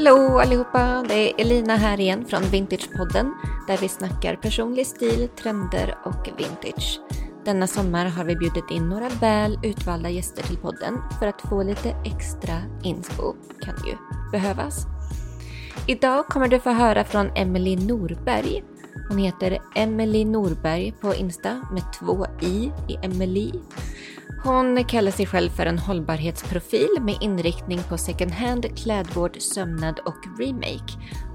Hallå allihopa! Det är Elina här igen från Vintagepodden där vi snackar personlig stil, trender och vintage. Denna sommar har vi bjudit in några väl utvalda gäster till podden för att få lite extra inspo. Kan ju behövas. Idag kommer du få höra från Emily Norberg. Hon heter Emily Norberg på Insta med två i i Emily. Hon kallar sig själv för en hållbarhetsprofil med inriktning på second hand, klädvård, sömnad och remake.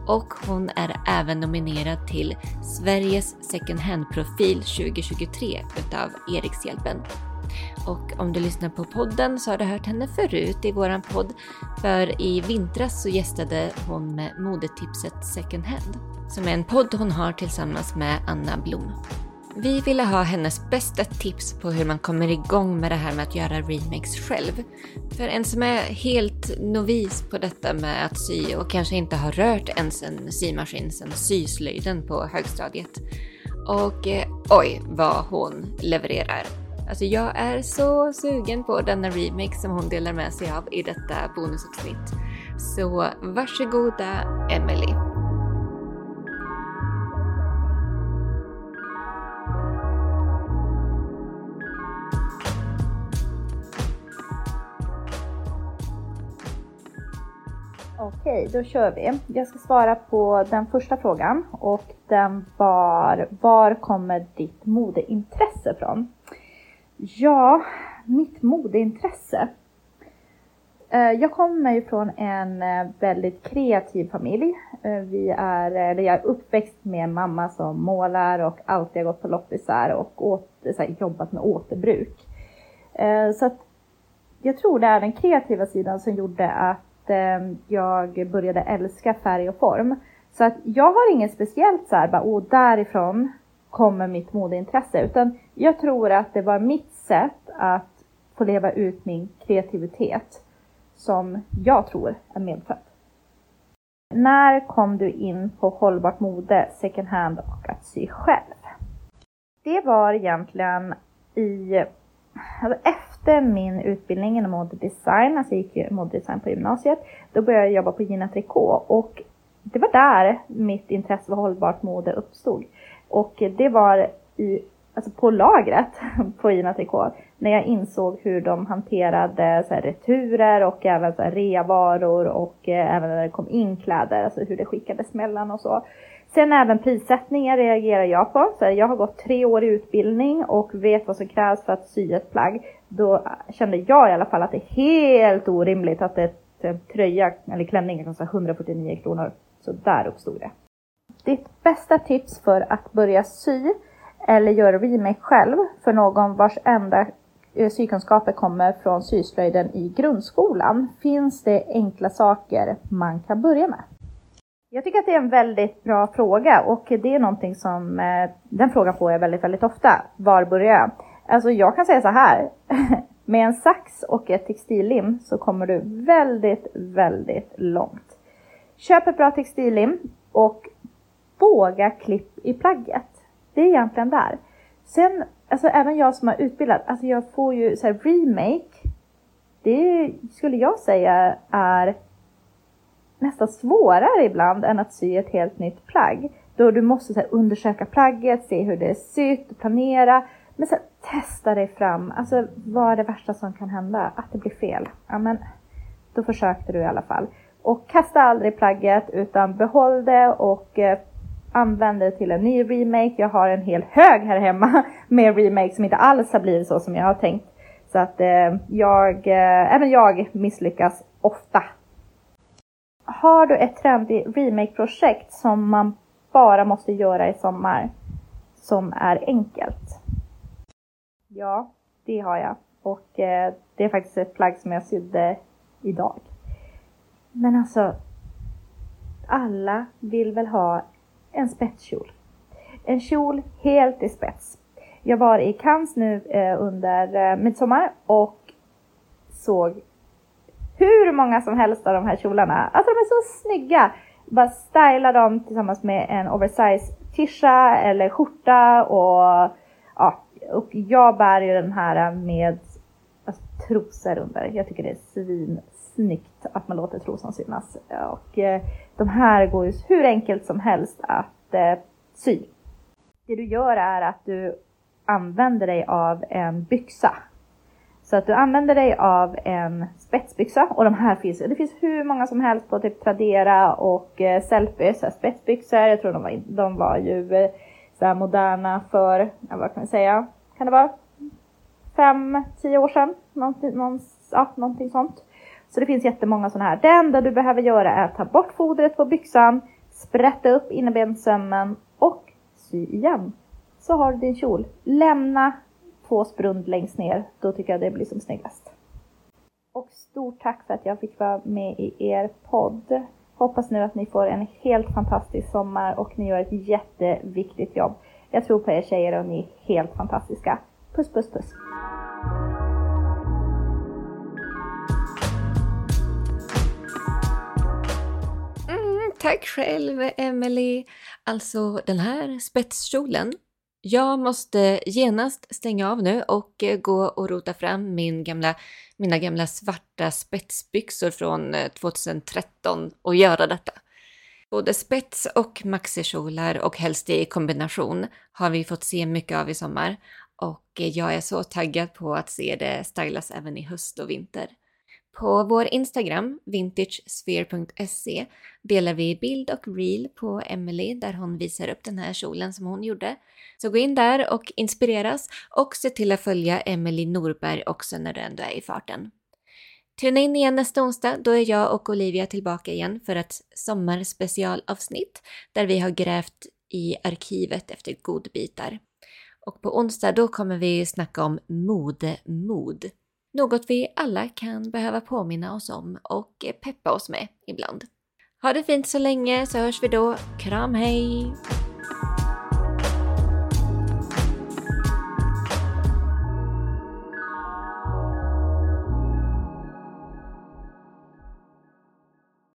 Och hon är även nominerad till Sveriges second hand-profil 2023 utav Erikshjälpen. Och om du lyssnar på podden så har du hört henne förut i våran podd. För i vintras så gästade hon med modetipset Second Hand. Som är en podd hon har tillsammans med Anna Blom. Vi ville ha hennes bästa tips på hur man kommer igång med det här med att göra remakes själv. För en som är helt novis på detta med att sy och kanske inte har rört ens en symaskin sedan syslöjden på högstadiet. Och eh, oj vad hon levererar. Alltså jag är så sugen på denna remake som hon delar med sig av i detta bonusavsnitt. Så varsågoda Emelie! Okej, då kör vi. Jag ska svara på den första frågan och den var Var kommer ditt modeintresse från? Ja, mitt modeintresse. Eh, jag kommer ju från en eh, väldigt kreativ familj. Eh, vi är, eller jag är uppväxt med en mamma som målar och alltid har gått på loppisar och åter, här, jobbat med återbruk. Så att jag tror det är den kreativa sidan som gjorde att Eh, jag började älska färg och form. Så att jag har inget speciellt så här, bara, oh, därifrån kommer mitt modeintresse, utan jag tror att det var mitt sätt att få leva ut min kreativitet som jag tror är medfött. När kom du in på hållbart mode, second hand och att sy själv? Det var egentligen i, alltså efter min utbildning inom modedesign, alltså jag gick modedesign på gymnasiet, då började jag jobba på Gina Tricot och det var där mitt intresse för hållbart mode uppstod. Och det var i, alltså på lagret på Gina Tricot när jag insåg hur de hanterade så här, returer och även så här, reavaror och eh, även när det kom in kläder, alltså hur det skickades mellan och så. Sen även prissättningen reagerar jag på. Så jag har gått tre år i utbildning och vet vad som krävs för att sy ett plagg. Då kände jag i alla fall att det är helt orimligt att ett eh, tröja eller klänning kostar 149 kronor. Så där uppstod det. Ditt bästa tips för att börja sy eller göra remake själv för någon vars enda eh, sykunskaper kommer från syslöjden i grundskolan. Finns det enkla saker man kan börja med? Jag tycker att det är en väldigt bra fråga och det är någonting som, eh, den frågan får jag väldigt, väldigt ofta. Var börjar jag? Alltså jag kan säga så här. Med en sax och ett textillim så kommer du väldigt, väldigt långt. Köp ett bra textillim och våga klipp i plagget. Det är egentligen där. Sen, alltså även jag som har utbildat, alltså jag får ju så här remake. Det skulle jag säga är nästan svårare ibland än att sy ett helt nytt plagg. Då du måste så här, undersöka plagget, se hur det är sytt, planera. Men sen testa dig fram. Alltså vad är det värsta som kan hända? Att det blir fel. Ja men då försökte du i alla fall. Och kasta aldrig plagget utan behåll det och eh, använd det till en ny remake. Jag har en hel hög här hemma med remakes som inte alls har blivit så som jag har tänkt. Så att eh, jag, eh, även jag misslyckas ofta har du ett trendigt remake-projekt som man bara måste göra i sommar som är enkelt? Ja, det har jag. Och eh, det är faktiskt ett plagg som jag sydde idag. Men alltså, alla vill väl ha en spetskjol. En kjol helt i spets. Jag var i Cannes nu eh, under eh, midsommar och såg hur många som helst av de här kjolarna. Alltså de är så snygga. Bara styla dem tillsammans med en oversize tisha eller skjorta och ja, och jag bär ju den här med alltså, trosor under. Jag tycker det är svinsnyggt att man låter trosan synas. Och eh, de här går ju hur enkelt som helst att eh, sy. Det du gör är att du använder dig av en byxa. Så att du använder dig av en spetsbyxa och de här finns, det finns hur många som helst på typ Tradera och eh, Sellpy, så spetsbyxor. Jag tror de var, de var ju eh, så moderna för, ja, vad kan man säga, kan det vara fem, tio år sedan? Någonting, någon, ja, någonting sånt. Så det finns jättemånga sådana här. Det enda du behöver göra är att ta bort fodret på byxan, sprätta upp innebenssömmen och sy igen. Så har du din kjol. Lämna två sprund längst ner. Då tycker jag det blir som snyggast. Och stort tack för att jag fick vara med i er podd. Hoppas nu att ni får en helt fantastisk sommar och ni gör ett jätteviktigt jobb. Jag tror på er tjejer och ni är helt fantastiska. Puss puss puss! Mm, tack själv Emily. Alltså den här spetskjolen. Jag måste genast stänga av nu och eh, gå och rota fram min gamla, mina gamla svarta spetsbyxor från eh, 2013 och göra detta. Både spets och maxikjolar och helst i kombination har vi fått se mycket av i sommar och eh, jag är så taggad på att se det stylas även i höst och vinter. På vår Instagram, vintagesphere.se, delar vi bild och reel på Emily där hon visar upp den här kjolen som hon gjorde. Så gå in där och inspireras och se till att följa Emily Norberg också när du ändå är i farten. Tuna in igen nästa onsdag, då är jag och Olivia tillbaka igen för ett sommarspecialavsnitt där vi har grävt i arkivet efter godbitar. Och på onsdag då kommer vi snacka om modemod. Något vi alla kan behöva påminna oss om och peppa oss med ibland. Ha det fint så länge så hörs vi då. Kram hej!